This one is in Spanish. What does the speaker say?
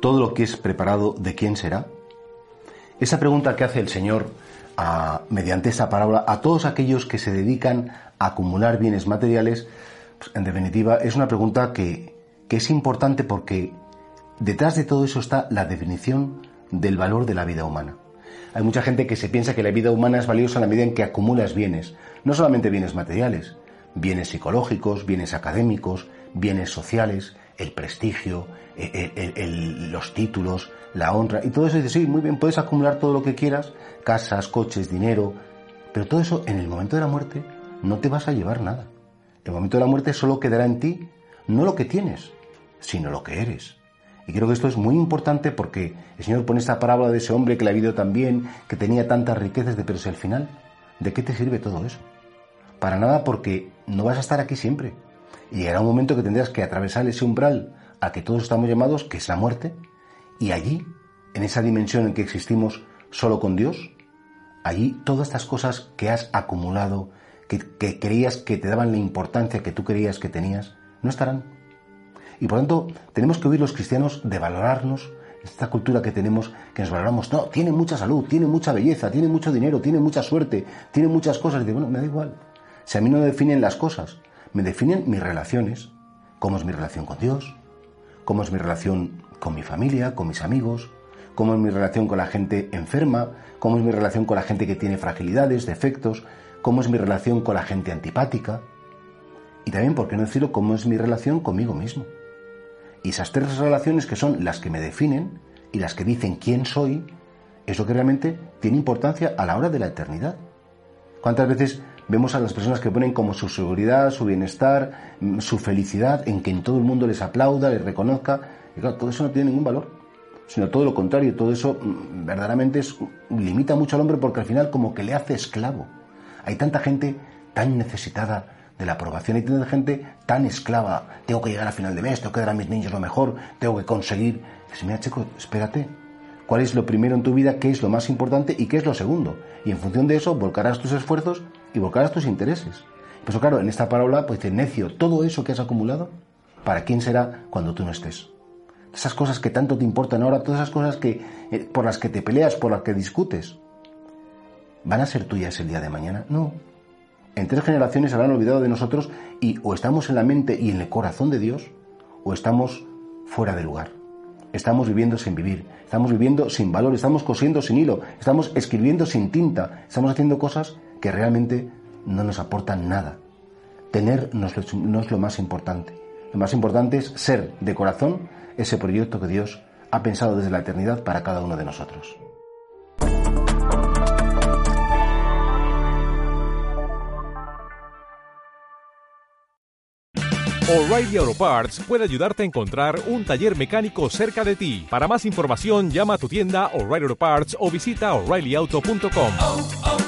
Todo lo que es preparado, ¿de quién será? Esa pregunta que hace el Señor mediante esa parábola a todos aquellos que se dedican a acumular bienes materiales, pues, en definitiva, es una pregunta que, que es importante porque detrás de todo eso está la definición del valor de la vida humana. Hay mucha gente que se piensa que la vida humana es valiosa en la medida en que acumulas bienes, no solamente bienes materiales, bienes psicológicos, bienes académicos, bienes sociales, el prestigio, los títulos, la honra, y todo eso dice, sí, muy bien, puedes acumular todo lo que quieras, casas, coches, dinero, pero todo eso en el momento de la muerte no te vas a llevar nada. El momento de la muerte solo quedará en ti no lo que tienes, sino lo que eres. Y creo que esto es muy importante porque el Señor pone esta parábola de ese hombre que la ha vivido tan bien, que tenía tantas riquezas, de, pero si al final, ¿de qué te sirve todo eso? Para nada porque no vas a estar aquí siempre. Y llegará un momento que tendrás que atravesar ese umbral a que todos estamos llamados, que es la muerte, y allí, en esa dimensión en que existimos solo con Dios, allí todas estas cosas que has acumulado, que, creías que te daban la importancia que tú creías que tenías, no estarán. Y por tanto, tenemos que oír los cristianos de valorarnos, esta cultura que tenemos, que nos valoramos, no, tiene mucha salud, tiene mucha belleza, tiene mucho dinero, tiene mucha suerte, tiene muchas cosas, y digo, bueno, me da igual. Si a mí no me definen las cosas, me definen mis relaciones, cómo es mi relación con Dios, cómo es mi relación con mi familia, con mis amigos, cómo es mi relación con la gente enferma, cómo es mi relación con la gente que tiene fragilidades, defectos, cómo es mi relación con la gente antipática y también, por qué no decirlo, cómo es mi relación conmigo mismo. Y esas tres relaciones que son las que me definen y las que dicen quién soy, es lo que realmente tiene importancia a la hora de la eternidad. ¿Cuántas veces vemos a las personas que ponen como su seguridad, su bienestar, mm, su felicidad en que en todo el mundo les aplauda, les reconozca. Y claro, todo eso no tiene ningún valor, sino todo lo contrario, todo eso mm, verdaderamente limita mucho al hombre porque al final como que le hace esclavo. Hay tanta gente tan necesitada de la aprobación, hay tanta gente tan esclava, tengo que llegar a final de mes, tengo que dar a mis niños lo mejor, tengo que conseguir. Dice, mira, chico, espérate, cuál es lo primero en tu vida, qué es lo más importante y qué es lo segundo. Y en función de eso volcarás tus esfuerzos y volcarás tus intereses. Pues claro, en esta parábola pues dice, necio, todo eso que has acumulado, ¿para quién será cuando tú no estés? Esas cosas que tanto te importan ahora, todas esas cosas que, eh, por las que te peleas, por las que discutes, ¿van a ser tuyas el día de mañana? No. En tres generaciones habrán olvidado de nosotros y o estamos en la mente y en el corazón de Dios o estamos fuera de lugar. Estamos viviendo sin vivir, estamos viviendo sin valor, estamos cosiendo sin hilo, estamos escribiendo sin tinta, estamos haciendo cosas que realmente no nos aportan nada. Tener no es lo más importante. Lo más importante es ser de corazón ese proyecto que Dios ha pensado desde la eternidad para cada uno de nosotros. O'Reilly Auto Parts puede ayudarte a encontrar un taller mecánico cerca de ti. Para más información, llama a tu tienda O'Reilly Auto Parts o visita oreillyauto.com. Oh, oh,